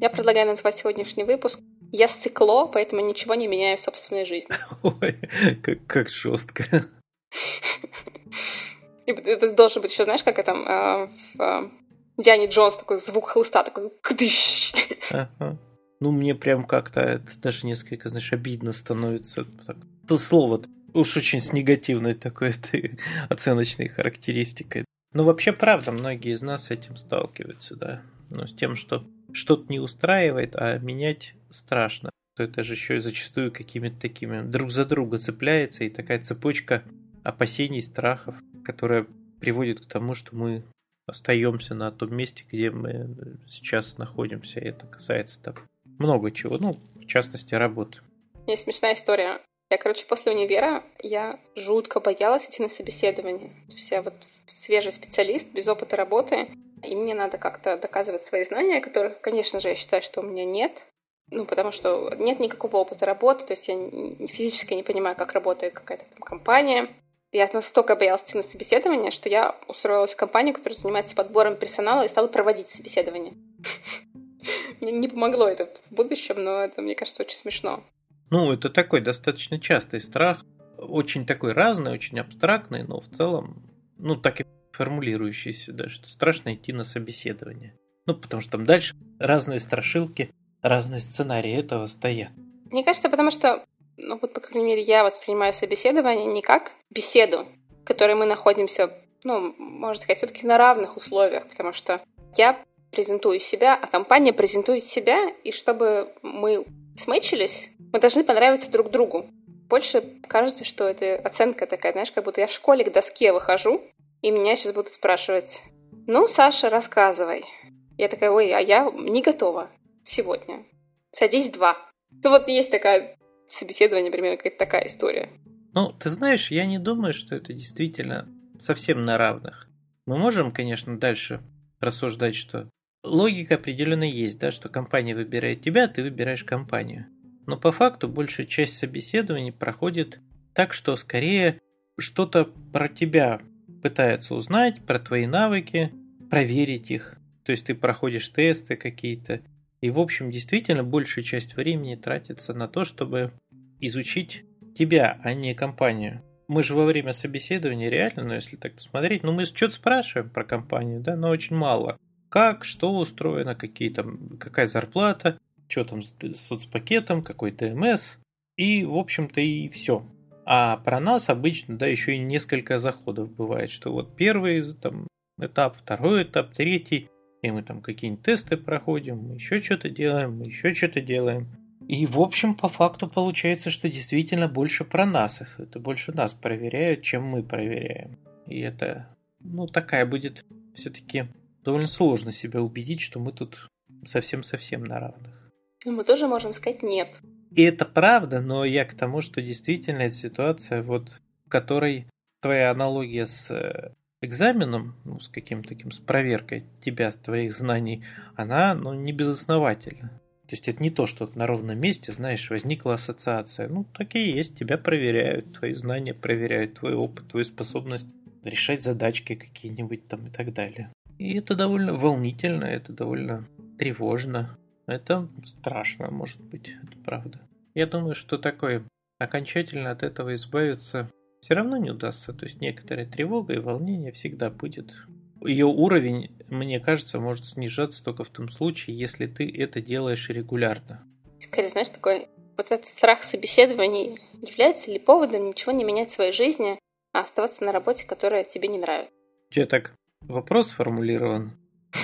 Я предлагаю назвать сегодняшний выпуск «Я сцикло, поэтому ничего не меняю в собственной жизни». Ой, как, как жестко. И это должен быть еще, знаешь, как это э, в э, Диане Джонс такой звук хлыста, такой кдыщ. Ага. Ну, мне прям как-то это даже несколько, знаешь, обидно становится. Так, это слово уж очень с негативной такой этой оценочной характеристикой. Ну, вообще, правда, многие из нас с этим сталкиваются, да. Но с тем, что что-то не устраивает, а менять страшно, то это же еще и зачастую какими-то такими друг за друга цепляется, и такая цепочка опасений, страхов, которая приводит к тому, что мы остаемся на том месте, где мы сейчас находимся. И это касается там много чего, ну, в частности, работы. Есть смешная история. Я, короче, после универа я жутко боялась идти на собеседование. То есть я вот свежий специалист, без опыта работы, и мне надо как-то доказывать свои знания, которых, конечно же, я считаю, что у меня нет. Ну, потому что нет никакого опыта работы, то есть я физически не понимаю, как работает какая-то там компания. Я настолько боялась идти на собеседование, что я устроилась в компанию, которая занимается подбором персонала и стала проводить собеседование. Не помогло это в будущем, но это, мне кажется, очень смешно. Ну, это такой достаточно частый страх, очень такой разный, очень абстрактный, но в целом, ну, так и формулирующийся, да, что страшно идти на собеседование. Ну, потому что там дальше разные страшилки, разные сценарии этого стоят. Мне кажется, потому что, ну, вот, по крайней мере, я воспринимаю собеседование не как беседу, в которой мы находимся, ну, можно сказать, все-таки на равных условиях, потому что я презентую себя, а компания презентует себя, и чтобы мы смычились, мы должны понравиться друг другу. Больше кажется, что это оценка такая, знаешь, как будто я в школе к доске выхожу, и меня сейчас будут спрашивать, ну, Саша, рассказывай. Я такая, ой, а я не готова сегодня. Садись два. Ну вот есть такая собеседование, примерно какая-то такая история. Ну, ты знаешь, я не думаю, что это действительно совсем на равных. Мы можем, конечно, дальше рассуждать, что логика определенно есть, да, что компания выбирает тебя, ты выбираешь компанию. Но по факту большая часть собеседований проходит так, что скорее что-то про тебя пытается узнать, про твои навыки, проверить их. То есть ты проходишь тесты какие-то. И, в общем, действительно, большая часть времени тратится на то, чтобы изучить тебя, а не компанию. Мы же во время собеседования реально, ну если так посмотреть, ну мы что-то спрашиваем про компанию, да, но очень мало. Как, что устроено, какие там, какая зарплата, что там с соцпакетом, какой ТМС. И, в общем-то, и все. А про нас обычно, да, еще и несколько заходов бывает, что вот первый там, этап, второй этап, третий, и мы там какие-нибудь тесты проходим, мы еще что-то делаем, мы еще что-то делаем. И, в общем, по факту получается, что действительно больше про нас. Это больше нас проверяют, чем мы проверяем. И это, ну, такая будет все-таки довольно сложно себя убедить, что мы тут совсем-совсем на равных. Мы тоже можем сказать нет. И это правда, но я к тому, что действительно эта ситуация, вот в которой твоя аналогия с э, экзаменом, ну, с каким-то таким, с проверкой тебя, твоих знаний, она, ну, не безосновательна. То есть это не то, что на ровном месте, знаешь, возникла ассоциация. Ну, такие есть, тебя проверяют, твои знания проверяют, твой опыт, твою способность решать задачки какие-нибудь там и так далее. И это довольно волнительно, это довольно тревожно. Это страшно, может быть, это правда. Я думаю, что такое окончательно от этого избавиться все равно не удастся. То есть некоторая тревога и волнение всегда будет. Ее уровень, мне кажется, может снижаться только в том случае, если ты это делаешь регулярно. Скорее, знаешь, такой вот этот страх собеседований является ли поводом ничего не менять в своей жизни, а оставаться на работе, которая тебе не нравится? Тебя так вопрос сформулирован,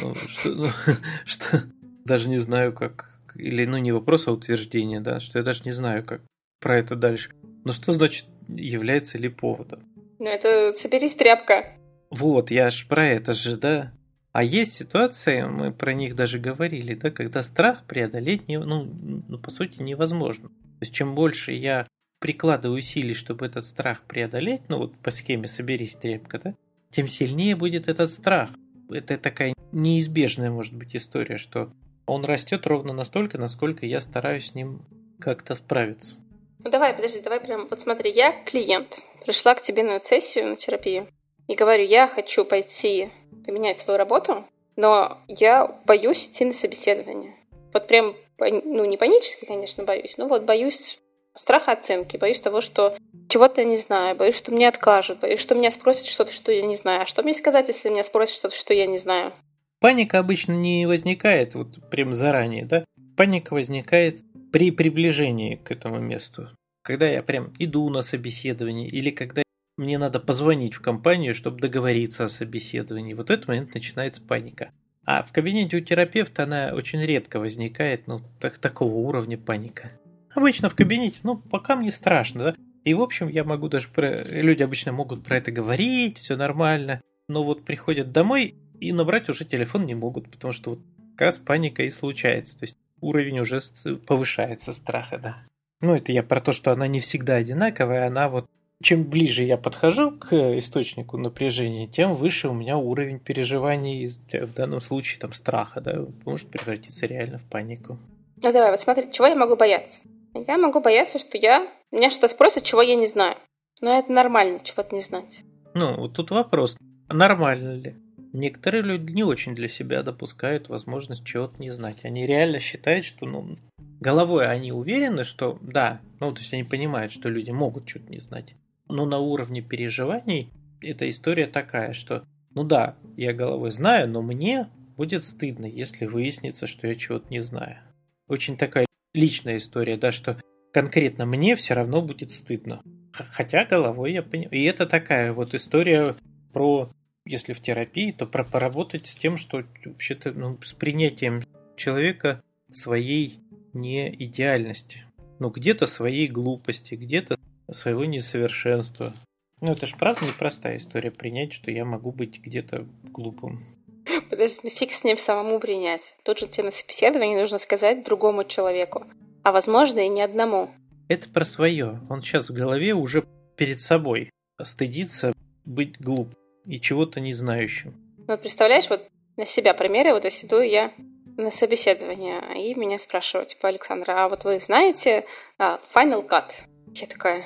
ну, что, ну, что даже не знаю, как... Или, ну, не вопрос, а утверждение, да, что я даже не знаю, как про это дальше. Но что значит является ли поводом? Ну, это соберись тряпка. Вот, я ж про это же, да. А есть ситуации, мы про них даже говорили, да, когда страх преодолеть, не, ну, ну, по сути, невозможно. То есть, чем больше я прикладываю усилий, чтобы этот страх преодолеть, ну, вот по схеме «соберись тряпка», да, тем сильнее будет этот страх. Это такая неизбежная, может быть, история, что он растет ровно настолько, насколько я стараюсь с ним как-то справиться. Ну давай, подожди, давай прям, вот смотри, я клиент, пришла к тебе на сессию, на терапию, и говорю, я хочу пойти поменять свою работу, но я боюсь идти на собеседование. Вот прям, ну не панически, конечно, боюсь, но вот боюсь страха оценки, боюсь того, что чего-то я не знаю, боюсь, что мне откажут, боюсь, что меня спросят что-то, что я не знаю. А что мне сказать, если меня спросят что-то, что я не знаю? Паника обычно не возникает вот прям заранее, да? Паника возникает при приближении к этому месту. Когда я прям иду на собеседование или когда мне надо позвонить в компанию, чтобы договориться о собеседовании. Вот в этот момент начинается паника. А в кабинете у терапевта она очень редко возникает, ну, так, такого уровня паника. Обычно в кабинете, ну, пока мне страшно, да. И, в общем, я могу даже про... Люди обычно могут про это говорить, все нормально. Но вот приходят домой и набрать уже телефон не могут, потому что вот как раз паника и случается. То есть уровень уже повышается страха, да. Ну, это я про то, что она не всегда одинаковая, она вот чем ближе я подхожу к источнику напряжения, тем выше у меня уровень переживаний, в данном случае там страха, да, может превратиться реально в панику. Ну давай, вот смотри, чего я могу бояться? Я могу бояться, что я меня что-то спросят, чего я не знаю. Но это нормально, чего-то не знать. Ну, вот тут вопрос, нормально ли? Некоторые люди не очень для себя допускают возможность чего-то не знать. Они реально считают, что ну, головой они уверены, что да, ну то есть они понимают, что люди могут что-то не знать. Но на уровне переживаний эта история такая, что ну да, я головой знаю, но мне будет стыдно, если выяснится, что я чего-то не знаю. Очень такая личная история, да, что конкретно мне все равно будет стыдно. Хотя головой я понимаю. И это такая вот история про если в терапии, то про поработать с тем, что вообще-то ну, с принятием человека своей неидеальности. Ну, где-то своей глупости, где-то своего несовершенства. Ну, это же правда непростая история принять, что я могу быть где-то глупым. Подожди, ну фиг с ним самому принять. Тут же тебе на собеседовании нужно сказать другому человеку. А возможно и не одному. Это про свое. Он сейчас в голове уже перед собой стыдится быть глупым и чего-то не знающим. Вот представляешь, вот на себя примеры, вот если иду я на собеседование, и меня спрашивают, типа, Александра, а вот вы знаете а, Final Cut? Я такая,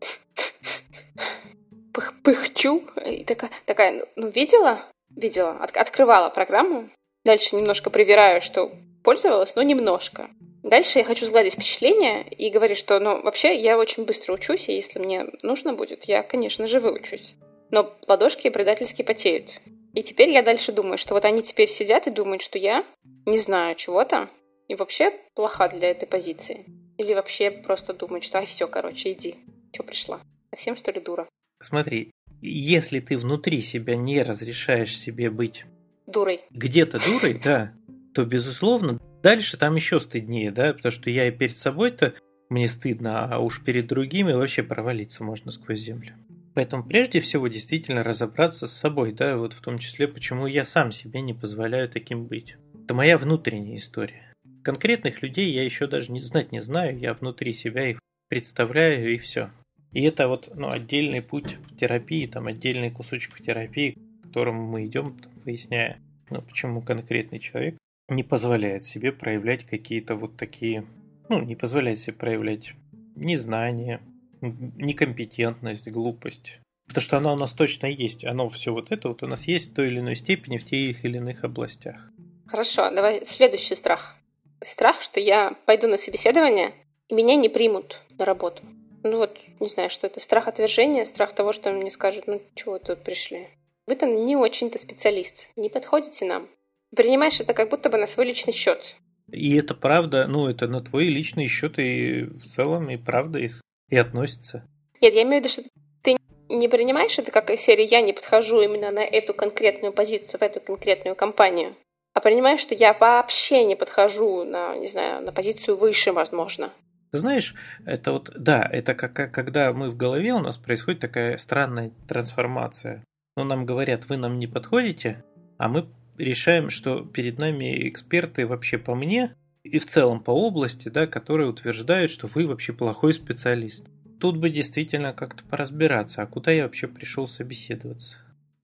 пых, пыхчу, и такая, такая ну, ну видела? Видела, от, открывала программу, дальше немножко проверяю, что пользовалась, но немножко. Дальше я хочу сгладить впечатление и говорю, что, ну, вообще я очень быстро учусь, и если мне нужно будет, я, конечно же, выучусь но ладошки предательски потеют. И теперь я дальше думаю, что вот они теперь сидят и думают, что я не знаю чего-то и вообще плоха для этой позиции. Или вообще просто думают, что а все, короче, иди. Че пришла? Совсем что ли дура? Смотри, если ты внутри себя не разрешаешь себе быть дурой, где-то дурой, да, то безусловно дальше там еще стыднее, да, потому что я и перед собой-то мне стыдно, а уж перед другими вообще провалиться можно сквозь землю. Поэтому прежде всего действительно разобраться с собой, да, вот в том числе, почему я сам себе не позволяю таким быть. Это моя внутренняя история. Конкретных людей я еще даже не знать не знаю, я внутри себя их представляю и все. И это вот ну, отдельный путь в терапии, там отдельный кусочек в терапии, к которому мы идем, выясняя, ну, почему конкретный человек не позволяет себе проявлять какие-то вот такие, ну, не позволяет себе проявлять незнание, некомпетентность, глупость. Потому что она у нас точно есть. Оно все вот это вот у нас есть в той или иной степени в тех или иных областях. Хорошо, давай следующий страх. Страх, что я пойду на собеседование, и меня не примут на работу. Ну вот, не знаю, что это. Страх отвержения, страх того, что мне скажут, ну чего вы тут пришли. Вы там не очень-то специалист, не подходите нам. Принимаешь это как будто бы на свой личный счет. И это правда, ну это на твой личный счет и в целом и правда и относится. Нет, я имею в виду, что ты не принимаешь это как из серии «я не подхожу именно на эту конкретную позицию, в эту конкретную компанию», а принимаешь, что я вообще не подхожу на, не знаю, на позицию выше, возможно. Ты знаешь, это вот, да, это как, когда мы в голове, у нас происходит такая странная трансформация. Ну, нам говорят, вы нам не подходите, а мы решаем, что перед нами эксперты вообще по мне, и в целом по области, да, которые утверждают, что вы вообще плохой специалист. Тут бы действительно как-то поразбираться, а куда я вообще пришел собеседоваться.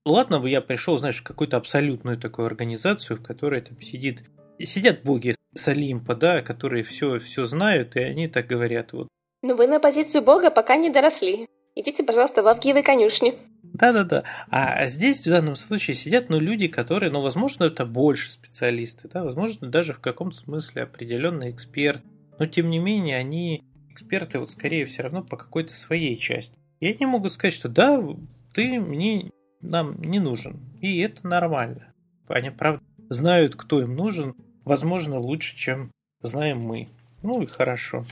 Ладно бы я пришел, знаешь, в какую-то абсолютную такую организацию, в которой там сидит, сидят боги с Олимпа, да, которые все, все знают, и они так говорят, вот, Ну вы на позицию Бога пока не доросли. Идите, пожалуйста, в Авгиевой конюшни. Да-да-да. А здесь в данном случае сидят ну, люди, которые, ну, возможно, это больше специалисты, да, возможно, даже в каком-то смысле определенный эксперт. Но, тем не менее, они эксперты, вот, скорее, все равно по какой-то своей части. И они могут сказать, что да, ты мне, нам не нужен. И это нормально. Они, правда, знают, кто им нужен, возможно, лучше, чем знаем мы. Ну и хорошо.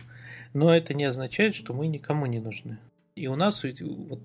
Но это не означает, что мы никому не нужны. И у нас вот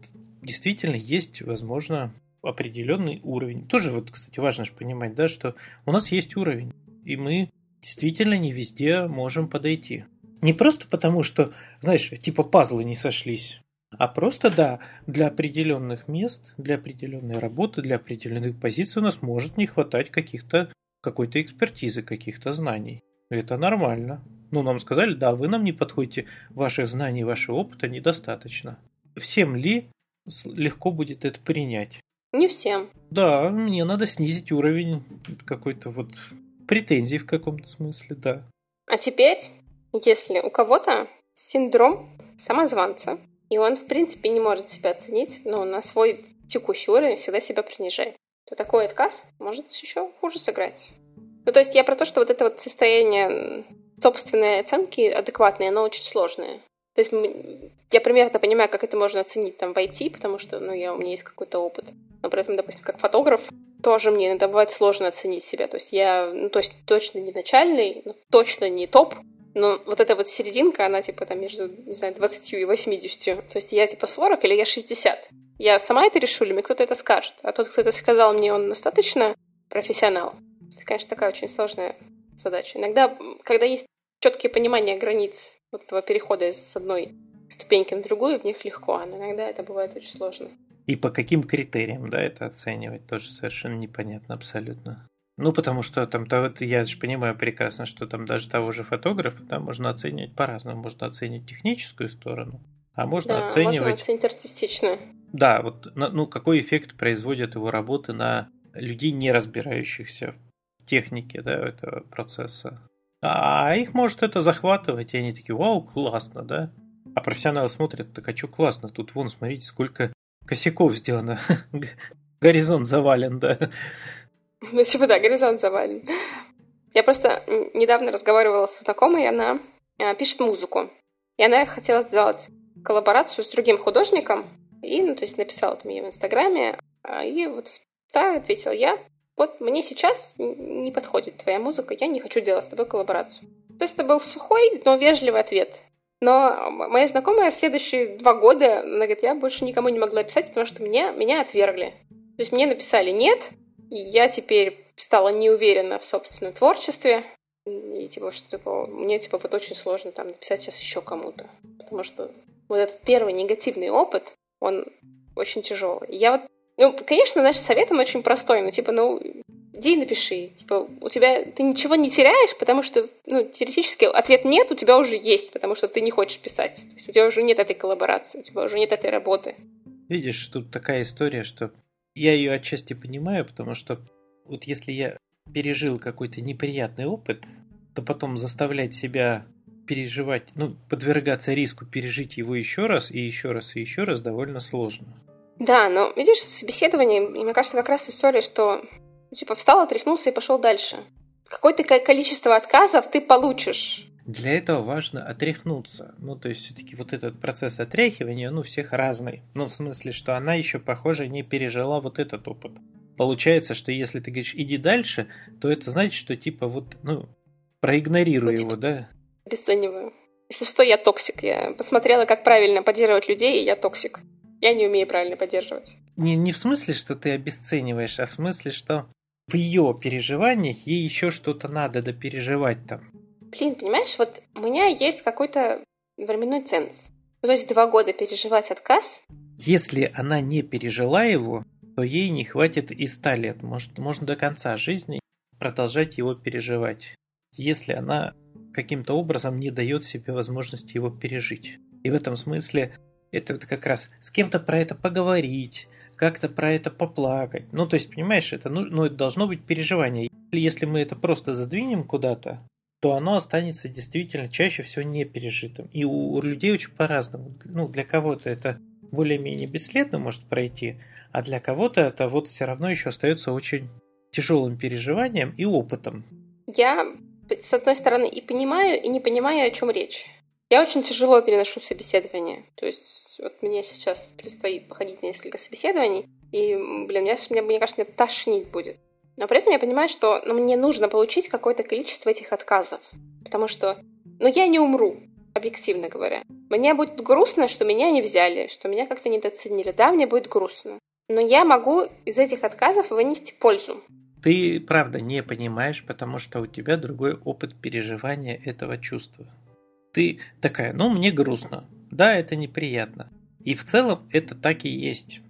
действительно есть, возможно, определенный уровень. Тоже вот, кстати, важно же понимать, да, что у нас есть уровень, и мы действительно не везде можем подойти. Не просто потому, что, знаешь, типа пазлы не сошлись, а просто, да, для определенных мест, для определенной работы, для определенных позиций у нас может не хватать каких-то какой-то экспертизы, каких-то знаний. Это нормально. Ну, нам сказали, да, вы нам не подходите, ваших знаний, вашего опыта недостаточно. Всем ли легко будет это принять? Не всем. Да, мне надо снизить уровень какой-то вот претензий в каком-то смысле, да. А теперь, если у кого-то синдром самозванца, и он, в принципе, не может себя оценить, но на свой текущий уровень всегда себя принижает, то такой отказ может еще хуже сыграть. Ну, то есть я про то, что вот это вот состояние собственной оценки адекватной, оно очень сложное. То есть я примерно понимаю, как это можно оценить там в IT, потому что, ну, я, у меня есть какой-то опыт. Но при этом, допустим, как фотограф, тоже мне иногда бывает сложно оценить себя. То есть я, ну, то есть точно не начальный, но точно не топ, но вот эта вот серединка, она типа там между, не знаю, 20 и 80. То есть я типа 40 или я 60. Я сама это решу, или мне кто-то это скажет. А тот, кто это сказал мне, он достаточно профессионал. Это, конечно, такая очень сложная задача. Иногда, когда есть четкие понимания границ вот этого перехода с одной ступеньки на другую, в них легко, а иногда это бывает очень сложно. И по каким критериям, да, это оценивать, тоже совершенно непонятно абсолютно. Ну, потому что там, я же понимаю прекрасно, что там даже того же фотографа да, можно оценивать по-разному. Можно оценить техническую сторону, а можно да, оценивать... можно оценить артистично. Да, вот ну, какой эффект производят его работы на людей, не разбирающихся в технике да, этого процесса. А их может это захватывать, и они такие, вау, классно, да? А профессионалы смотрят, так а что классно, тут вон, смотрите, сколько косяков сделано. Горизонт завален, да. Ну, типа, да, горизонт завален. Я просто недавно разговаривала со знакомой, и она а, пишет музыку. И она хотела сделать коллаборацию с другим художником. И, ну, то есть написала там ей в Инстаграме. А, и вот та ответила я, вот мне сейчас не подходит твоя музыка, я не хочу делать с тобой коллаборацию. То есть это был сухой, но вежливый ответ. Но моя знакомая следующие два года, она говорит, я больше никому не могла писать, потому что меня, меня отвергли. То есть мне написали «нет», и я теперь стала неуверена в собственном творчестве. И типа, что такое, мне типа вот очень сложно там написать сейчас еще кому-то. Потому что вот этот первый негативный опыт, он очень тяжелый. Я вот, ну, конечно, наш совет, он очень простой, но типа, ну, иди и напиши. Типа, у тебя, ты ничего не теряешь, потому что, ну, теоретически ответ нет, у тебя уже есть, потому что ты не хочешь писать. У тебя уже нет этой коллаборации, у тебя уже нет этой работы. Видишь, тут такая история, что я ее отчасти понимаю, потому что вот если я пережил какой-то неприятный опыт, то потом заставлять себя переживать, ну, подвергаться риску пережить его еще раз и еще раз и еще раз довольно сложно. Да, но видишь, собеседование, мне кажется, как раз история, что ну, типа встал, отряхнулся и пошел дальше. Какое-то количество отказов ты получишь. Для этого важно отряхнуться. Ну, то есть, все-таки вот этот процесс отряхивания, ну, всех разный. Ну, в смысле, что она еще, похоже, не пережила вот этот опыт. Получается, что если ты говоришь, иди дальше, то это значит, что типа вот, ну, проигнорируй ну, типа, его, да? Обесцениваю. Если что, я токсик. Я посмотрела, как правильно поддерживать людей, и я токсик. Я не умею правильно поддерживать. Не, не в смысле, что ты обесцениваешь, а в смысле, что в ее переживаниях ей еще что-то надо допереживать там. Блин, понимаешь, вот у меня есть какой-то временной ценз. То есть два года переживать отказ. Если она не пережила его, то ей не хватит и ста лет. Может, можно до конца жизни продолжать его переживать. Если она каким-то образом не дает себе возможности его пережить. И в этом смысле это как раз с кем-то про это поговорить, как-то про это поплакать. Ну, то есть, понимаешь, это, ну, ну, это должно быть переживание. Если мы это просто задвинем куда-то, то оно останется действительно чаще всего не пережитым. И у, людей очень по-разному. Ну, для кого-то это более-менее бесследно может пройти, а для кого-то это вот все равно еще остается очень тяжелым переживанием и опытом. Я, с одной стороны, и понимаю, и не понимаю, о чем речь. Я очень тяжело переношу собеседование. То есть вот мне сейчас предстоит походить на несколько собеседований, и, блин, мне, мне, мне кажется, мне тошнить будет. Но при этом я понимаю, что ну, мне нужно получить какое-то количество этих отказов. Потому что, ну, я не умру, объективно говоря. Мне будет грустно, что меня не взяли, что меня как-то недооценили. Да, мне будет грустно. Но я могу из этих отказов вынести пользу. Ты, правда, не понимаешь, потому что у тебя другой опыт переживания этого чувства. Ты такая, ну, мне грустно. Да, это неприятно. И в целом это так и есть.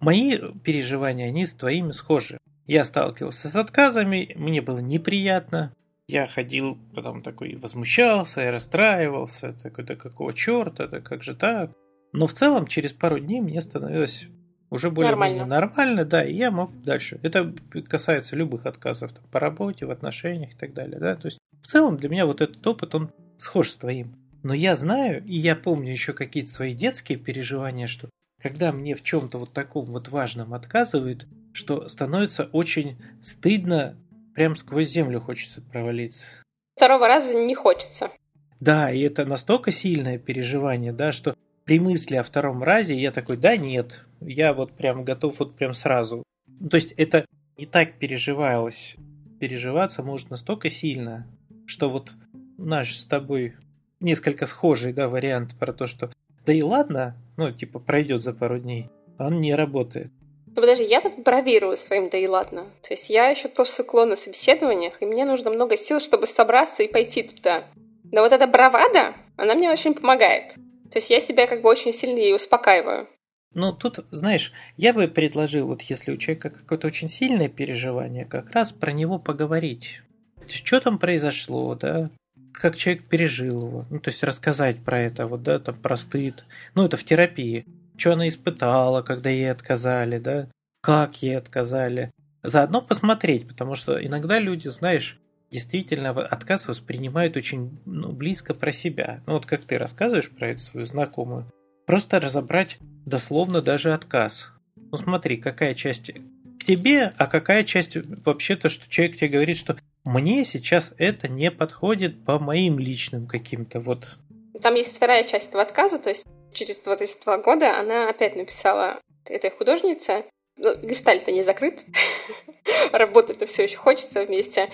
Мои переживания, они с твоими схожи. Я сталкивался с отказами, мне было неприятно. Я ходил, потом такой возмущался и расстраивался. Такой, да какого черта, да как же так? Но в целом через пару дней мне становилось уже более-менее нормально. нормально, да, и я мог дальше. Это касается любых отказов там, по работе, в отношениях и так далее, да. То есть в целом для меня вот этот опыт, он схож с твоим. Но я знаю, и я помню еще какие-то свои детские переживания, что когда мне в чем-то вот таком вот важном отказывают, что становится очень стыдно, прям сквозь землю хочется провалиться. Второго раза не хочется. Да, и это настолько сильное переживание, да, что при мысли о втором разе я такой, да нет, я вот прям готов вот прям сразу. Ну, то есть это не так переживалось. Переживаться может настолько сильно, что вот наш с тобой несколько схожий, да, вариант про то, что да и ладно, ну, типа, пройдет за пару дней, он не работает. Ну, подожди, я тут бравирую своим «да и ладно». То есть я еще то сыкло на собеседованиях, и мне нужно много сил, чтобы собраться и пойти туда. Но вот эта бравада, она мне очень помогает. То есть я себя как бы очень сильно ей успокаиваю. Ну, тут, знаешь, я бы предложил, вот если у человека какое-то очень сильное переживание, как раз про него поговорить. Что там произошло, да? Как человек пережил его. Ну, то есть рассказать про это, вот, да, там, про стыд. Ну, это в терапии что она испытала, когда ей отказали, да, как ей отказали. Заодно посмотреть, потому что иногда люди, знаешь, действительно отказ воспринимают очень ну, близко про себя. Ну вот как ты рассказываешь про эту свою знакомую. Просто разобрать дословно даже отказ. Ну смотри, какая часть к тебе, а какая часть вообще-то, что человек тебе говорит, что мне сейчас это не подходит по моим личным каким-то вот. Там есть вторая часть этого отказа, то есть через вот эти два года она опять написала этой художнице, ну, гештальт-то не закрыт, работать-то все еще хочется вместе.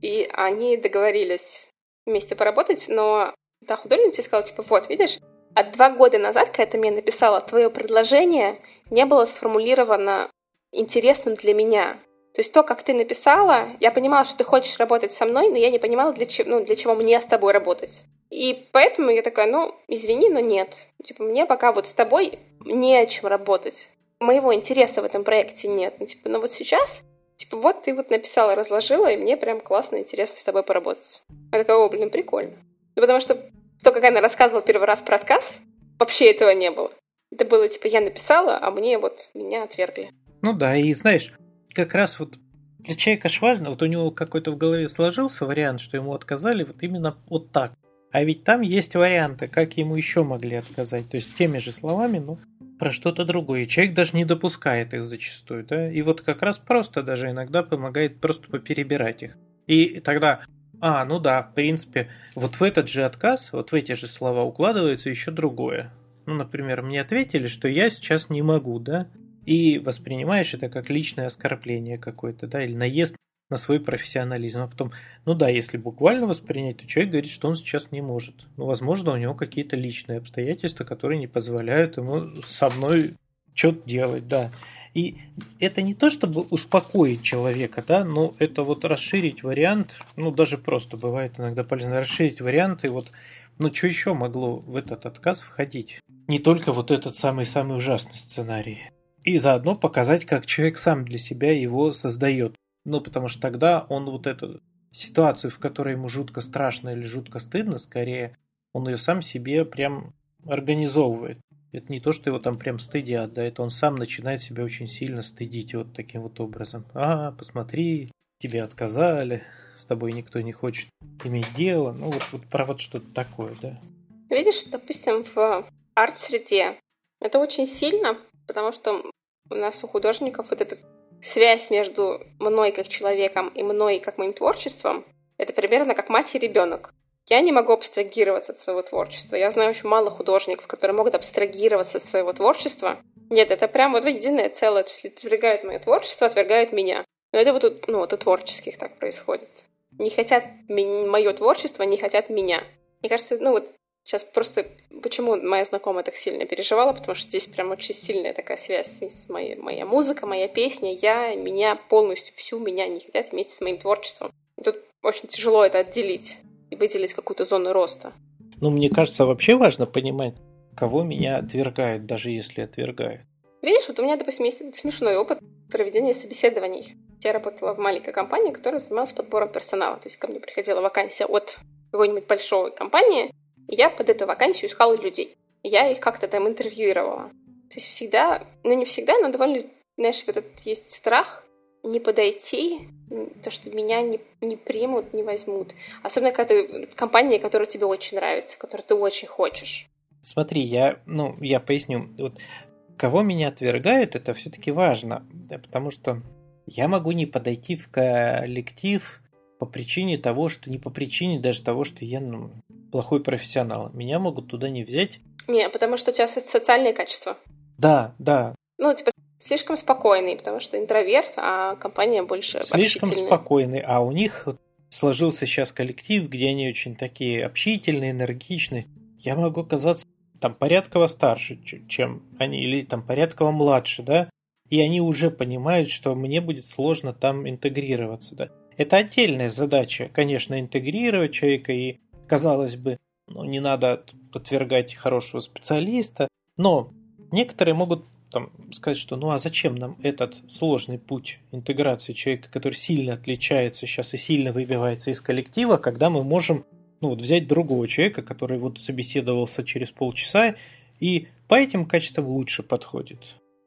И они договорились вместе поработать, но та художница сказала, типа, вот, видишь, а два года назад, когда ты мне написала, твое предложение не было сформулировано интересным для меня. То есть то, как ты написала, я понимала, что ты хочешь работать со мной, но я не понимала, для чего, ну, для чего мне с тобой работать. И поэтому я такая, ну, извини, но нет. Типа, мне пока вот с тобой не о чем работать. Моего интереса в этом проекте нет. Ну, типа, но вот сейчас, типа, вот ты вот написала, разложила, и мне прям классно, интересно с тобой поработать. Я такая, о, блин, прикольно. Ну, потому что то, как она рассказывала первый раз про отказ, вообще этого не было. Это было, типа, я написала, а мне вот меня отвергли. Ну да, и знаешь, как раз вот для человека важно, вот у него какой-то в голове сложился вариант, что ему отказали вот именно вот так. А ведь там есть варианты, как ему еще могли отказать. То есть теми же словами, но про что-то другое. человек даже не допускает их зачастую. Да? И вот как раз просто даже иногда помогает просто поперебирать их. И тогда, а, ну да, в принципе, вот в этот же отказ, вот в эти же слова укладывается еще другое. Ну, например, мне ответили, что я сейчас не могу, да, и воспринимаешь это как личное оскорбление какое-то, да, или наезд на свой профессионализм. А потом, ну да, если буквально воспринять, то человек говорит, что он сейчас не может. Ну, возможно, у него какие-то личные обстоятельства, которые не позволяют ему со мной что-то делать, да. И это не то, чтобы успокоить человека, да, но это вот расширить вариант, ну, даже просто бывает иногда полезно расширить вариант, и вот, ну, что еще могло в этот отказ входить? Не только вот этот самый-самый ужасный сценарий. И заодно показать, как человек сам для себя его создает. Ну, потому что тогда он вот эту ситуацию, в которой ему жутко страшно или жутко стыдно, скорее, он ее сам себе прям организовывает. Это не то, что его там прям стыдят, да, это он сам начинает себя очень сильно стыдить вот таким вот образом. А, посмотри, тебе отказали, с тобой никто не хочет иметь дело. Ну, вот, вот про вот что-то такое, да. Видишь, допустим, в арт-среде это очень сильно, потому что у нас у художников вот эта связь между мной как человеком и мной как моим творчеством, это примерно как мать и ребенок. Я не могу абстрагироваться от своего творчества. Я знаю очень мало художников, которые могут абстрагироваться от своего творчества. Нет, это прям вот единое целое. То есть отвергают мое творчество, отвергают меня. Но это вот, ну, вот у творческих так происходит. Не хотят мое творчество, не хотят меня. Мне кажется, ну вот сейчас просто... Почему моя знакомая так сильно переживала? Потому что здесь прям очень сильная такая связь с моей, моя музыка, моя песня, я, меня полностью, всю меня не хотят вместе с моим творчеством. И тут очень тяжело это отделить и выделить какую-то зону роста. Ну, мне кажется, вообще важно понимать, кого меня отвергают, даже если отвергают. Видишь, вот у меня, допустим, есть смешной опыт проведения собеседований. Я работала в маленькой компании, которая занималась подбором персонала. То есть ко мне приходила вакансия от какой-нибудь большой компании, я под эту вакансию искала людей. Я их как-то там интервьюировала. То есть всегда, ну не всегда, но довольно, знаешь, вот этот есть страх не подойти, то, что меня не, не примут, не возьмут. Особенно когда ты компания, которая тебе очень нравится, которую ты очень хочешь. Смотри, я, ну, я поясню. Вот кого меня отвергают, это все-таки важно, да, потому что я могу не подойти в коллектив по причине того, что не по причине даже того, что я ну, плохой профессионал. Меня могут туда не взять. Не, потому что у тебя социальные качества. Да, да. Ну, типа, слишком спокойный, потому что интроверт, а компания больше Слишком спокойный, а у них сложился сейчас коллектив, где они очень такие общительные, энергичные. Я могу казаться там порядково старше, чем они, или там порядково младше, да, и они уже понимают, что мне будет сложно там интегрироваться, да. Это отдельная задача, конечно, интегрировать человека, и, казалось бы, ну, не надо отвергать хорошего специалиста, но некоторые могут там, сказать, что ну а зачем нам этот сложный путь интеграции человека, который сильно отличается сейчас и сильно выбивается из коллектива, когда мы можем ну, вот взять другого человека, который вот собеседовался через полчаса и по этим качествам лучше подходит.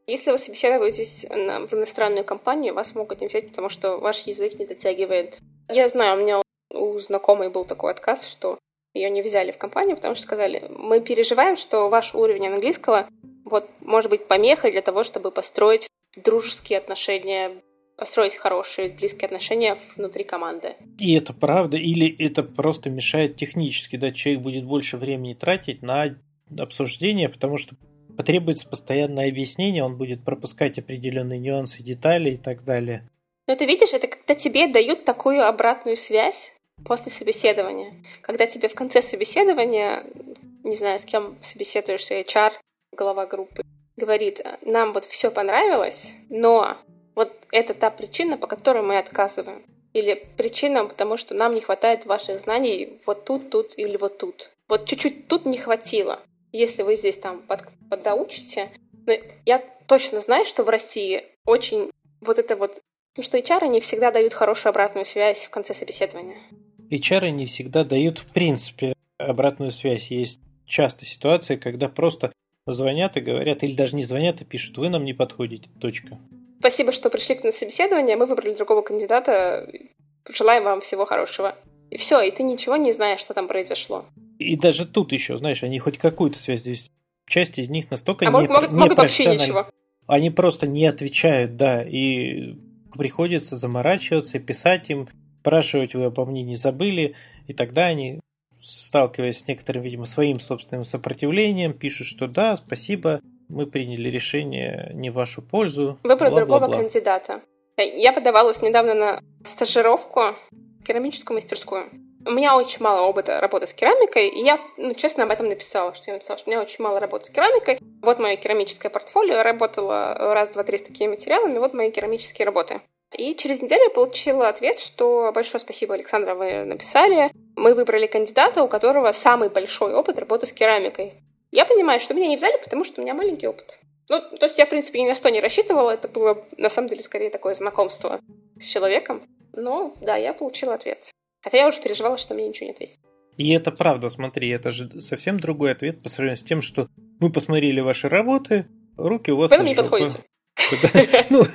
Если вы собеседуетесь в иностранную компанию, вас могут не взять, потому что ваш язык не дотягивает. Я знаю, у меня у знакомой был такой отказ, что ее не взяли в компанию, потому что сказали, мы переживаем, что ваш уровень английского вот может быть помехой для того, чтобы построить дружеские отношения, построить хорошие, близкие отношения внутри команды. И это правда, или это просто мешает технически, да, человек будет больше времени тратить на обсуждение, потому что потребуется постоянное объяснение, он будет пропускать определенные нюансы, детали и так далее. Но ты видишь, это когда тебе дают такую обратную связь после собеседования. Когда тебе в конце собеседования, не знаю, с кем собеседуешься, HR, глава группы, говорит, нам вот все понравилось, но вот это та причина, по которой мы отказываем. Или причина, потому что нам не хватает ваших знаний вот тут, тут или вот тут. Вот чуть-чуть тут не хватило. Если вы здесь там под, подоучите. Но я точно знаю, что в России очень вот это вот... Потому что HR не всегда дают хорошую обратную связь в конце собеседования. HR не всегда дают, в принципе, обратную связь. Есть часто ситуации, когда просто звонят и говорят, или даже не звонят и пишут, вы нам не подходите, точка. Спасибо, что пришли к на собеседование, мы выбрали другого кандидата, желаем вам всего хорошего. И все, и ты ничего не знаешь, что там произошло. И даже тут еще, знаешь, они хоть какую-то связь здесь. Часть из них настолько а не, могут, не могут вообще ничего. Они просто не отвечают, да, и приходится заморачиваться, писать им, спрашивать, вы обо мне не забыли, и тогда они сталкиваясь с некоторым, видимо, своим собственным сопротивлением, пишут, что да, спасибо, мы приняли решение не в вашу пользу. Выбор другого кандидата. Я подавалась недавно на стажировку в керамическую мастерскую. У меня очень мало опыта работы с керамикой, и я, ну, честно, об этом написала, что я написала, что у меня очень мало работы с керамикой. Вот мое керамическое портфолио, работала раз, два, три с такими материалами, вот мои керамические работы. И через неделю я получила ответ, что большое спасибо, Александра, вы написали. Мы выбрали кандидата, у которого самый большой опыт работы с керамикой. Я понимаю, что меня не взяли, потому что у меня маленький опыт. Ну, то есть я, в принципе, ни на что не рассчитывала. Это было, на самом деле, скорее такое знакомство с человеком. Но, да, я получила ответ. Хотя я уже переживала, что мне ничего не ответит. И это правда, смотри, это же совсем другой ответ по сравнению с тем, что мы посмотрели ваши работы, руки у вас... Вы нам не подходите. Ну,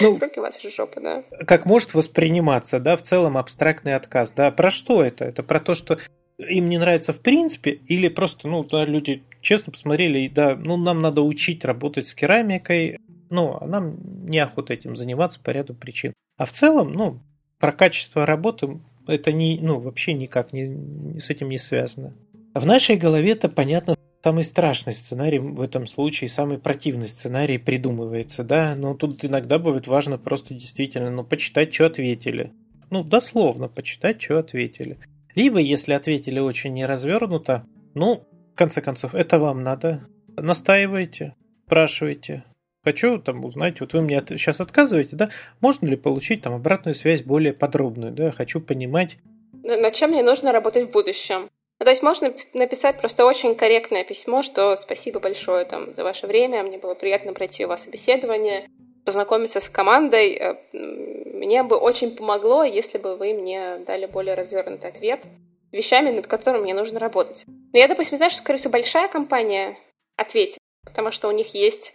ну, Руки у вас же жопа, да. Как может восприниматься, да, в целом абстрактный отказ, да. Про что это? Это про то, что им не нравится в принципе, или просто, ну, да, люди честно посмотрели, и да, ну, нам надо учить работать с керамикой, ну, а нам неохота этим заниматься по ряду причин. А в целом, ну, про качество работы это не, ну, вообще никак не, с этим не связано. В нашей голове это понятно самый страшный сценарий в этом случае, самый противный сценарий придумывается, да, но тут иногда бывает важно просто действительно, ну, почитать, что ответили. Ну, дословно почитать, что ответили. Либо, если ответили очень неразвернуто, ну, в конце концов, это вам надо. Настаивайте, спрашивайте. Хочу там узнать, вот вы мне сейчас отказываете, да, можно ли получить там обратную связь более подробную, да, хочу понимать. Над чем мне нужно работать в будущем? Ну, то есть можно написать просто очень корректное письмо, что спасибо большое там, за ваше время, мне было приятно пройти у вас собеседование, познакомиться с командой. Э, мне бы очень помогло, если бы вы мне дали более развернутый ответ вещами, над которыми мне нужно работать. Но я, допустим, знаю, что, скорее всего, большая компания ответит, потому что у них есть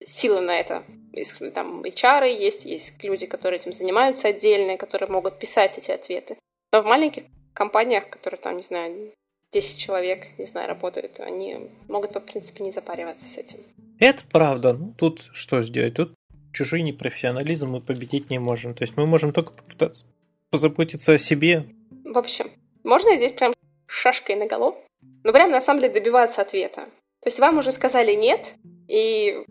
силы на это. Там HR есть, есть люди, которые этим занимаются отдельно, которые могут писать эти ответы. Но в маленьких компаниях, которые там, не знаю, 10 человек, не знаю, работают, они могут, по принципе, не запариваться с этим. Это правда. Ну, тут что сделать? Тут чужой непрофессионализм мы победить не можем. То есть мы можем только попытаться позаботиться о себе. В общем, можно здесь прям шашкой на голову, но прям на самом деле добиваться ответа. То есть вам уже сказали нет, и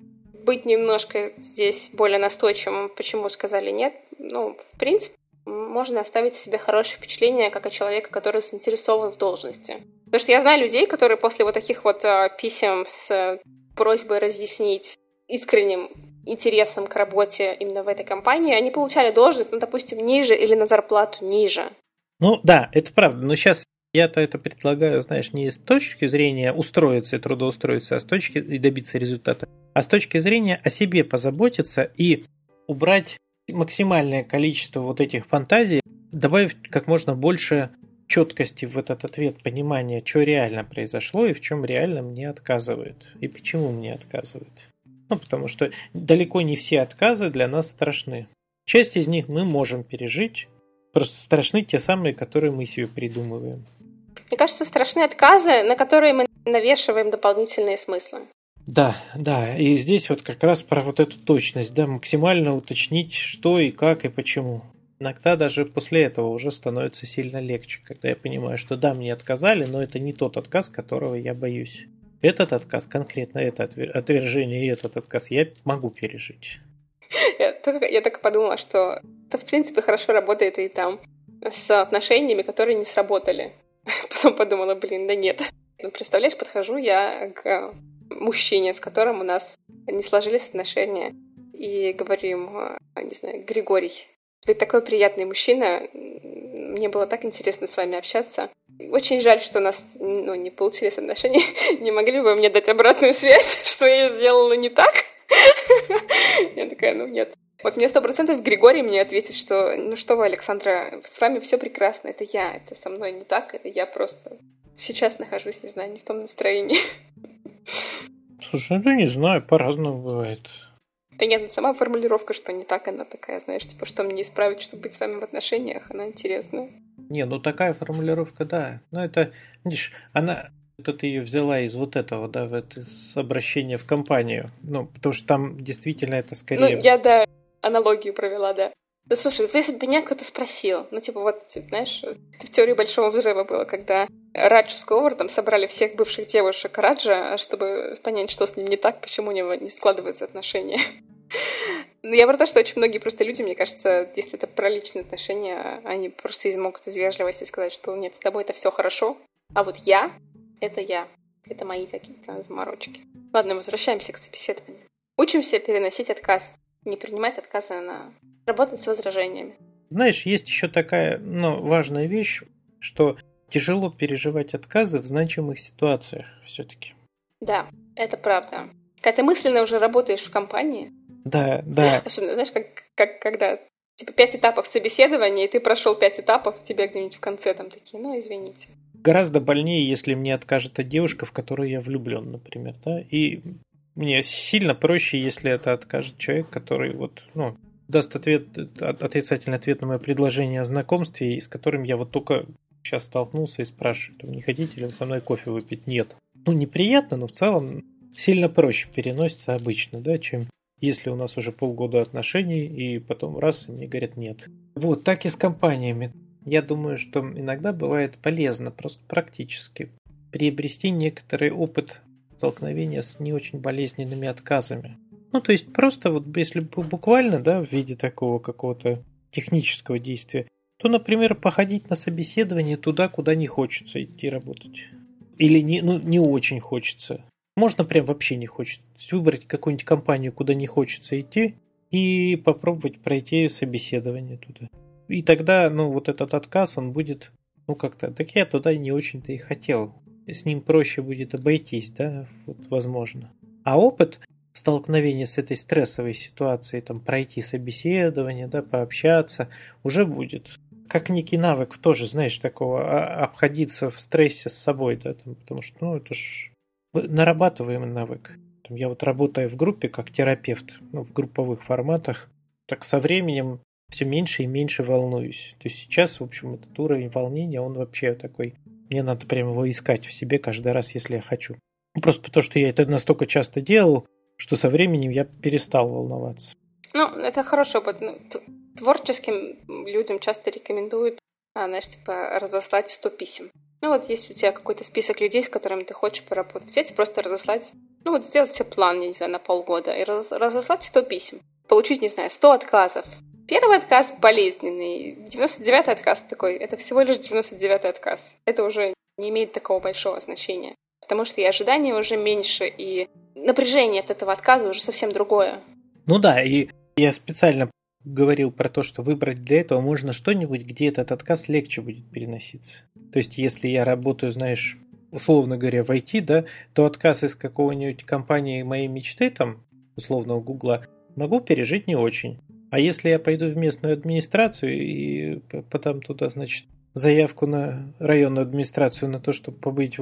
быть немножко здесь более настойчивым, почему сказали нет, ну, в принципе, можно оставить себе хорошее впечатление как о человеке, который заинтересован в должности. Потому что я знаю людей, которые после вот таких вот э, писем с просьбой разъяснить искренним интересом к работе именно в этой компании, они получали должность, ну, допустим, ниже или на зарплату ниже. Ну да, это правда. Но сейчас я-то это предлагаю, знаешь, не с точки зрения устроиться и трудоустроиться, а с точки и добиться результата, а с точки зрения о себе позаботиться и убрать максимальное количество вот этих фантазий, добавив как можно больше четкости в этот ответ, понимания, что реально произошло и в чем реально мне отказывают, и почему мне отказывают. Ну, потому что далеко не все отказы для нас страшны. Часть из них мы можем пережить, просто страшны те самые, которые мы себе придумываем. Мне кажется, страшны отказы, на которые мы навешиваем дополнительные смыслы. Да, да, и здесь вот как раз про вот эту точность, да, максимально уточнить, что и как и почему. Иногда даже после этого уже становится сильно легче, когда я понимаю, что да, мне отказали, но это не тот отказ, которого я боюсь. Этот отказ, конкретно это отвержение и этот отказ я могу пережить. Я только, подумала, что это, в принципе, хорошо работает и там с отношениями, которые не сработали. Потом подумала, блин, да нет. Ну, представляешь, подхожу я к мужчине, с которым у нас не сложились отношения, и говорю ему, не знаю, Григорий, вы такой приятный мужчина, мне было так интересно с вами общаться. Очень жаль, что у нас ну, не получились отношения. Не могли бы вы мне дать обратную связь, что я сделала не так? Я такая, ну нет. Вот мне сто процентов Григорий мне ответит, что ну что вы, Александра, с вами все прекрасно, это я, это со мной не так, это я просто сейчас нахожусь, не знаю, не в том настроении. Слушай, ну не знаю, по-разному бывает. Да нет, сама формулировка, что не так, она такая, знаешь, типа, что мне исправить, чтобы быть с вами в отношениях, она интересная. Не, ну такая формулировка, да. Ну это, видишь, она, это ты ее взяла из вот этого, да, в это обращение в компанию. Ну, потому что там действительно это скорее... Ну, я, да, аналогию провела, да. Да слушай, если бы меня кто-то спросил, ну типа вот, знаешь, в теории Большого Взрыва было, когда Раджа с Говардом собрали всех бывших девушек Раджа, чтобы понять, что с ним не так, почему у него не складываются отношения. Ну, я про то, что очень многие просто люди, мне кажется, если это про личные отношения, они просто могут из вежливости сказать, что нет, с тобой это все хорошо, а вот я — это я. Это мои какие-то заморочки. Ладно, возвращаемся к собеседованию. Учимся переносить отказ, не принимать отказы на работать с возражениями. Знаешь, есть еще такая ну, важная вещь, что тяжело переживать отказы в значимых ситуациях все-таки. Да, это правда. Когда ты мысленно уже работаешь в компании. Да, да. Особенно, знаешь, как, как когда типа пять этапов собеседования, и ты прошел пять этапов, тебе где-нибудь в конце там такие, ну, извините. Гораздо больнее, если мне откажет та девушка, в которую я влюблен, например, да, и мне сильно проще, если это откажет человек, который вот, ну, даст ответ, отрицательный ответ на мое предложение о знакомстве, с которым я вот только сейчас столкнулся и спрашиваю, не хотите ли со мной кофе выпить? Нет. Ну, неприятно, но в целом сильно проще переносится обычно, да, чем если у нас уже полгода отношений, и потом раз, и мне говорят нет. Вот, так и с компаниями. Я думаю, что иногда бывает полезно, просто практически, приобрести некоторый опыт столкновения с не очень болезненными отказами. Ну, то есть просто вот если буквально, да, в виде такого какого-то технического действия, то, например, походить на собеседование туда, куда не хочется идти работать. Или не, ну, не очень хочется. Можно прям вообще не хочется. Выбрать какую-нибудь компанию, куда не хочется идти, и попробовать пройти собеседование туда. И тогда, ну, вот этот отказ, он будет, ну, как-то, так я туда не очень-то и хотел. С ним проще будет обойтись, да, вот, возможно. А опыт столкновения с этой стрессовой ситуацией, там, пройти собеседование, да, пообщаться, уже будет. Как некий навык тоже, знаешь, такого а, обходиться в стрессе с собой, да, там, потому что, ну, это ж нарабатываемый навык. Там, я вот работаю в группе как терапевт, ну, в групповых форматах, так со временем все меньше и меньше волнуюсь. То есть сейчас, в общем, этот уровень волнения, он вообще такой, мне надо прямо его искать в себе каждый раз, если я хочу. Просто потому, что я это настолько часто делал, что со временем я перестал волноваться. Ну, это хороший опыт. Творческим людям часто рекомендуют, а, знаешь, типа разослать 100 писем. Ну вот есть у тебя какой-то список людей, с которыми ты хочешь поработать. Взять просто разослать, ну вот сделать себе план, не знаю, на полгода и раз, разослать 100 писем. Получить, не знаю, 100 отказов. Первый отказ болезненный, 99-й отказ такой, это всего лишь 99-й отказ. Это уже не имеет такого большого значения, потому что и ожидания уже меньше, и напряжение от этого отказа уже совсем другое. Ну да, и я специально говорил про то, что выбрать для этого можно что-нибудь, где этот отказ легче будет переноситься. То есть, если я работаю, знаешь, условно говоря, в IT, да, то отказ из какого-нибудь компании моей мечты, там, условного Гугла, могу пережить не очень. А если я пойду в местную администрацию и потом туда, значит, заявку на районную администрацию на то, чтобы побыть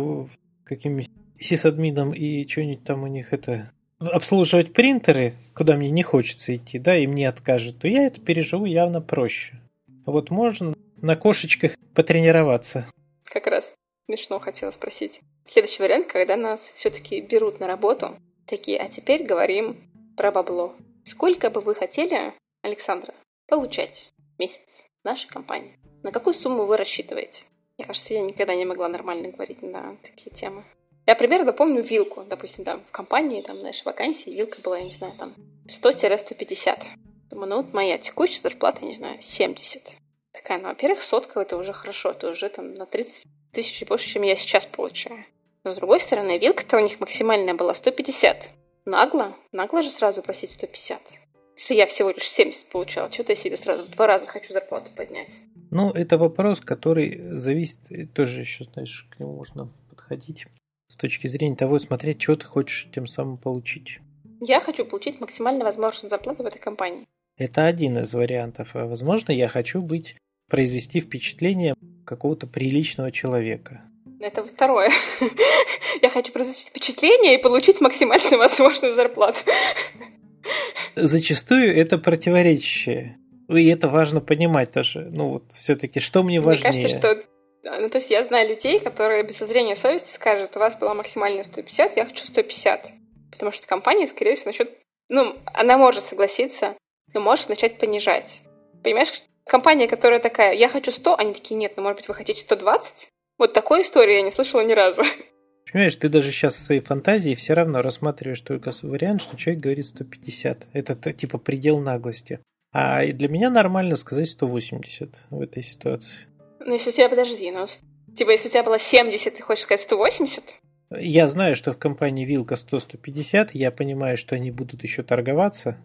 каким-нибудь сисадмином и что-нибудь там у них это обслуживать принтеры, куда мне не хочется идти, да, и мне откажут, то я это переживу явно проще. Вот можно на кошечках потренироваться. Как раз смешно хотела спросить. Следующий вариант, когда нас все-таки берут на работу, такие, а теперь говорим про бабло. Сколько бы вы хотели Александра, получать в месяц в нашей компании? На какую сумму вы рассчитываете? Мне кажется, я никогда не могла нормально говорить на такие темы. Я примерно помню вилку. Допустим, там в компании, там, знаешь, вакансии вилка была, я не знаю, там 100-150. Думаю, ну вот моя текущая зарплата, не знаю, 70. Такая, ну, во-первых, сотка это уже хорошо, это уже там на 30 тысяч больше, чем я сейчас получаю. Но с другой стороны, вилка-то у них максимальная была 150. Нагло, нагло же сразу просить 150 что я всего лишь 70 получала. Что-то я себе сразу в два раза хочу зарплату поднять. Ну, это вопрос, который зависит, тоже еще, знаешь, к нему можно подходить с точки зрения того, смотреть, что ты хочешь тем самым получить. Я хочу получить максимально возможную зарплату в этой компании. Это один из вариантов. А возможно, я хочу быть, произвести впечатление какого-то приличного человека. Это второе. Я хочу произвести впечатление и получить максимально возможную зарплату. Зачастую это противоречие. И это важно понимать тоже. Ну вот, все-таки, что мне, важнее? Мне кажется, что ну, то есть я знаю людей, которые без зазрения совести скажут, у вас была максимальная 150, я хочу 150. Потому что компания, скорее всего, насчет... Ну, она может согласиться, но может начать понижать. Понимаешь, компания, которая такая, я хочу 100, они такие, нет, ну, может быть, вы хотите 120? Вот такой истории я не слышала ни разу. Понимаешь, ты даже сейчас в своей фантазии все равно рассматриваешь только вариант, что человек говорит 150. Это типа предел наглости. А для меня нормально сказать 180 в этой ситуации. Ну, если у тебя, подожди, ну, типа, если у тебя было 70, ты хочешь сказать 180? Я знаю, что в компании Вилка 100-150, я понимаю, что они будут еще торговаться.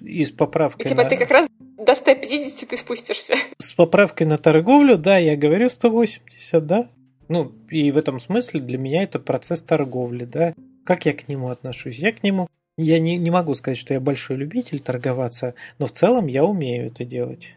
И с поправкой и, типа, на... ты как раз до 150 ты спустишься. С поправкой на торговлю, да, я говорю 180, да. Ну, и в этом смысле для меня это процесс торговли, да. Как я к нему отношусь? Я к нему... Я не, не могу сказать, что я большой любитель торговаться, но в целом я умею это делать.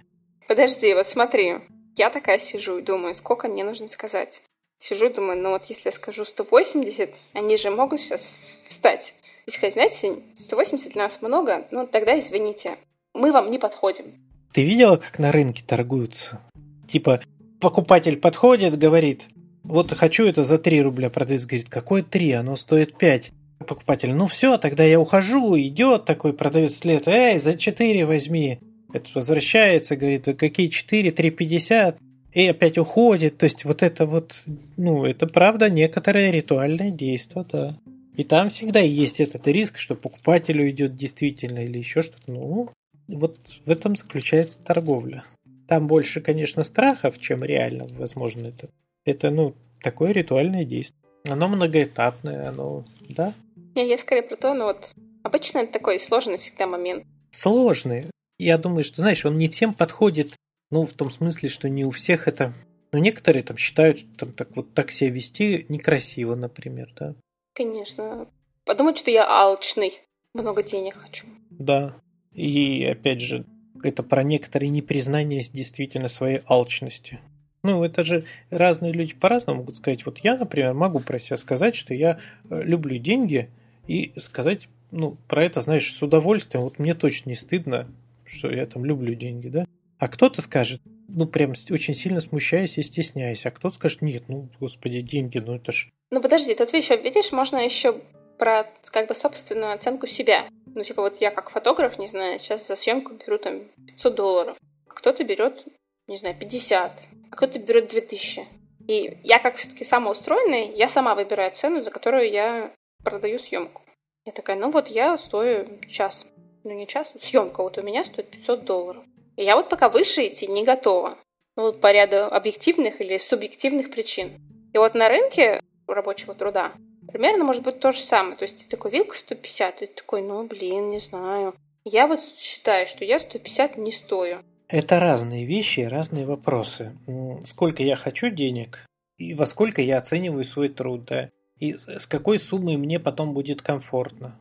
Подожди, вот смотри. Я такая сижу и думаю, сколько мне нужно сказать. Сижу и думаю, ну вот если я скажу 180, они же могут сейчас встать и сказать, знаете, 180 для нас много, ну тогда извините, мы вам не подходим. Ты видела, как на рынке торгуются? Типа, покупатель подходит, говорит, вот хочу это за 3 рубля, продавец говорит, какое 3, оно стоит 5. Покупатель, ну все, тогда я ухожу, идет такой продавец след, эй, за 4 возьми. Это возвращается, говорит, какие 4, 3,50 и опять уходит. То есть вот это вот, ну, это правда некоторое ритуальное действие, да. И там всегда есть этот риск, что покупателю идет действительно или еще что-то. Ну, вот в этом заключается торговля. Там больше, конечно, страхов, чем реально, возможно, это. Это, ну, такое ритуальное действие. Оно многоэтапное, оно, да. Не, я скорее про то, но вот обычно это такой сложный всегда момент. Сложный. Я думаю, что, знаешь, он не всем подходит ну, в том смысле, что не у всех это... Ну, некоторые там считают, что там так вот так себя вести некрасиво, например, да. Конечно. Подумать, что я алчный, много денег хочу. Да. И опять же, это про некоторые непризнание действительно своей алчности. Ну, это же разные люди по-разному могут сказать. Вот я, например, могу про себя сказать, что я э, люблю деньги, и сказать, ну, про это, знаешь, с удовольствием. Вот мне точно не стыдно, что я там люблю деньги, да. А кто-то скажет, ну, прям очень сильно смущаясь и стесняясь, а кто-то скажет, нет, ну, господи, деньги, ну, это ж... Ну, подожди, тут еще, видишь, можно еще про, как бы, собственную оценку себя. Ну, типа, вот я как фотограф, не знаю, сейчас за съемку беру там 500 долларов, а кто-то берет, не знаю, 50, а кто-то берет 2000. И я как все-таки самоустроенный, я сама выбираю цену, за которую я продаю съемку. Я такая, ну вот я стою час. Ну не час, съемка вот у меня стоит 500 долларов. Я вот пока выше идти не готова. Ну, вот по ряду объективных или субъективных причин. И вот на рынке рабочего труда примерно может быть то же самое. То есть ты такой, вилка 150, и ты такой, ну, блин, не знаю. Я вот считаю, что я 150 не стою. Это разные вещи, разные вопросы. Сколько я хочу денег и во сколько я оцениваю свой труд, да? И с какой суммой мне потом будет комфортно.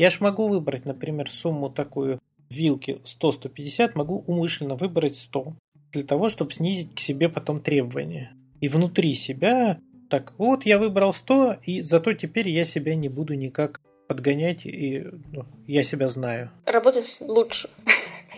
Я ж могу выбрать, например, сумму такую вилки 100-150 могу умышленно выбрать 100 для того, чтобы снизить к себе потом требования. И внутри себя так, вот я выбрал 100, и зато теперь я себя не буду никак подгонять, и ну, я себя знаю. Работать лучше.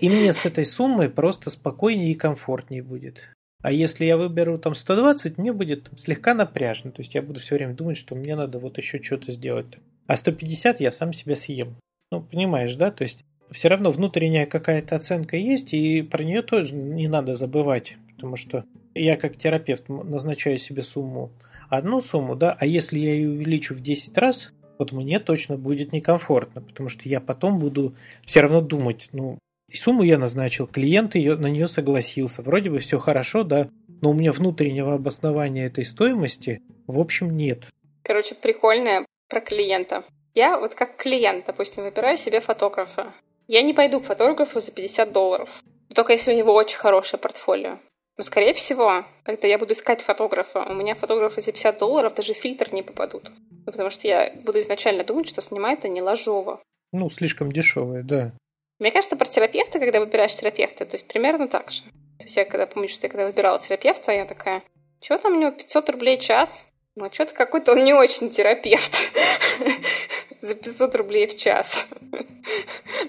И мне с этой суммой просто спокойнее и комфортнее будет. А если я выберу там 120, мне будет слегка напряжно. То есть я буду все время думать, что мне надо вот еще что-то сделать. А 150 я сам себя съем. Ну, понимаешь, да? То есть все равно внутренняя какая-то оценка есть, и про нее тоже не надо забывать, потому что я как терапевт назначаю себе сумму, одну сумму, да, а если я ее увеличу в 10 раз, вот мне точно будет некомфортно, потому что я потом буду все равно думать, ну, сумму я назначил, клиент ее, на нее согласился, вроде бы все хорошо, да, но у меня внутреннего обоснования этой стоимости, в общем, нет. Короче, прикольное про клиента. Я вот как клиент, допустим, выбираю себе фотографа. Я не пойду к фотографу за 50 долларов. Только если у него очень хорошее портфолио. Но, скорее всего, когда я буду искать фотографа, у меня фотографы за 50 долларов даже фильтр не попадут. Ну, потому что я буду изначально думать, что снимает они ложово. Ну, слишком дешевые, да. Мне кажется, про терапевта, когда выбираешь терапевта, то есть примерно так же. То есть я когда помню, что я когда выбирала терапевта, я такая, что там у него 500 рублей в час? Ну, а что-то какой-то он не очень терапевт за 500 рублей в час.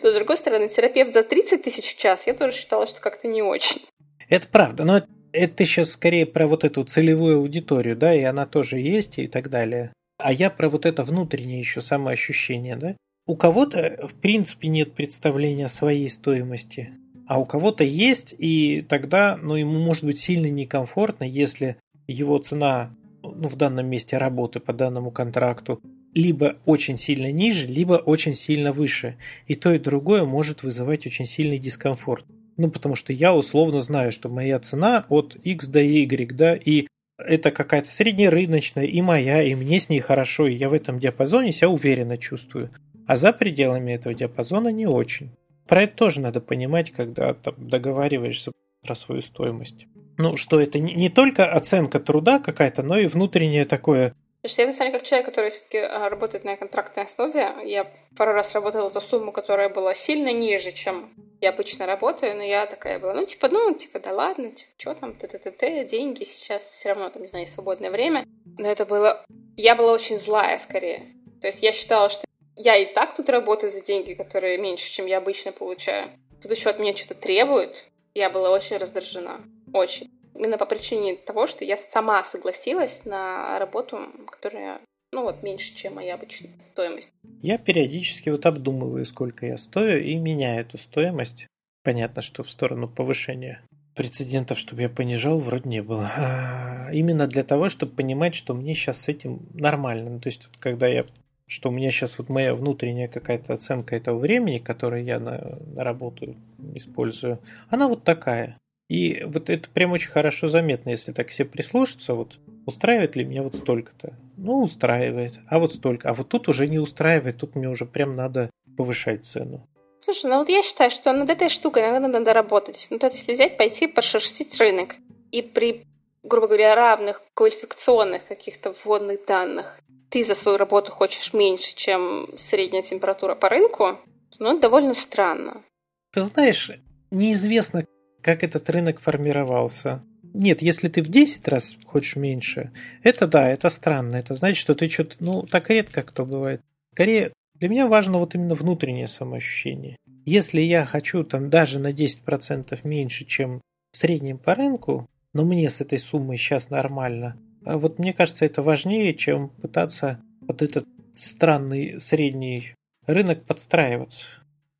Но, с другой стороны, терапевт за 30 тысяч в час, я тоже считала, что как-то не очень. Это правда, но это сейчас скорее про вот эту целевую аудиторию, да, и она тоже есть и так далее. А я про вот это внутреннее еще самоощущение, да. У кого-то, в принципе, нет представления о своей стоимости, а у кого-то есть, и тогда, ну, ему может быть сильно некомфортно, если его цена ну, в данном месте работы по данному контракту либо очень сильно ниже, либо очень сильно выше. И то, и другое может вызывать очень сильный дискомфорт. Ну, потому что я условно знаю, что моя цена от X до Y, да, и это какая-то среднерыночная, и моя, и мне с ней хорошо, и я в этом диапазоне себя уверенно чувствую. А за пределами этого диапазона не очень. Про это тоже надо понимать, когда там договариваешься про свою стоимость ну, что это не, не только оценка труда какая-то, но и внутреннее такое. Слушай, я на самом деле как человек, который все-таки а, работает на контрактной основе, я пару раз работала за сумму, которая была сильно ниже, чем я обычно работаю, но я такая была, ну, типа, ну, типа, да ладно, типа, что там, т т т т деньги сейчас все равно, там, не знаю, свободное время. Но это было... Я была очень злая, скорее. То есть я считала, что я и так тут работаю за деньги, которые меньше, чем я обычно получаю. Тут еще от меня что-то требуют. Я была очень раздражена. Очень. Именно по причине того, что я сама согласилась на работу, которая ну вот меньше, чем моя обычная стоимость. Я периодически вот обдумываю, сколько я стою, и меняю эту стоимость. Понятно, что в сторону повышения прецедентов, чтобы я понижал, вроде не было. А, именно для того, чтобы понимать, что мне сейчас с этим нормально. Ну, то есть, вот, когда я что у меня сейчас вот моя внутренняя какая-то оценка этого времени, которое я на, на работу использую, она вот такая. И вот это прям очень хорошо заметно, если так все прислушаться, вот устраивает ли меня вот столько-то? Ну, устраивает. А вот столько. А вот тут уже не устраивает, тут мне уже прям надо повышать цену. Слушай, ну вот я считаю, что над этой штукой надо, надо работать. Ну, то есть, если взять, пойти прошерстить рынок, и при, грубо говоря, равных квалификационных каких-то вводных данных ты за свою работу хочешь меньше, чем средняя температура по рынку, ну, это довольно странно. Ты знаешь, неизвестно, как этот рынок формировался. Нет, если ты в 10 раз хочешь меньше, это да, это странно. Это значит, что ты что-то, ну, так редко кто бывает. Скорее, для меня важно вот именно внутреннее самоощущение. Если я хочу там даже на 10% меньше, чем в среднем по рынку, но мне с этой суммой сейчас нормально, а вот мне кажется, это важнее, чем пытаться под этот странный средний рынок подстраиваться.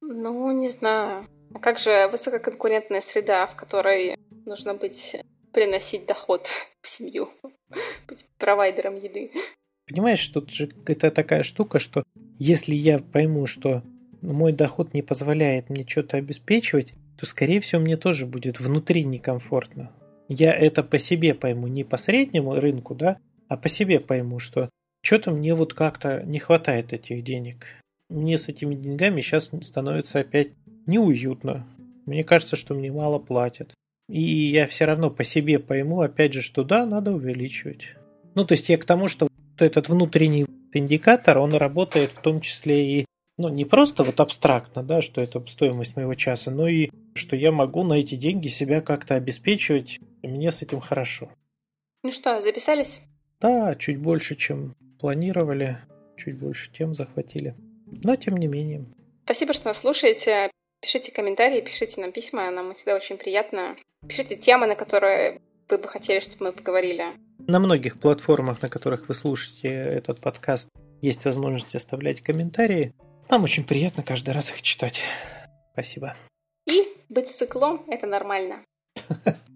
Ну, не знаю. А как же высококонкурентная среда, в которой нужно быть приносить доход в семью, быть провайдером еды? Понимаешь, тут же это такая штука, что если я пойму, что мой доход не позволяет мне что-то обеспечивать, то, скорее всего, мне тоже будет внутри некомфортно я это по себе пойму, не по среднему рынку, да, а по себе пойму, что что-то мне вот как-то не хватает этих денег. Мне с этими деньгами сейчас становится опять неуютно. Мне кажется, что мне мало платят. И я все равно по себе пойму, опять же, что да, надо увеличивать. Ну, то есть я к тому, что этот внутренний индикатор, он работает в том числе и ну, не просто вот абстрактно, да, что это стоимость моего часа, но и что я могу на эти деньги себя как-то обеспечивать, и мне с этим хорошо. Ну что, записались? Да, чуть больше, чем планировали, чуть больше тем захватили. Но тем не менее. Спасибо, что нас слушаете. Пишите комментарии, пишите нам письма, нам всегда очень приятно. Пишите темы, на которые вы бы хотели, чтобы мы поговорили. На многих платформах, на которых вы слушаете этот подкаст, есть возможность оставлять комментарии. Нам очень приятно каждый раз их читать. Спасибо. И быть циклом – это нормально.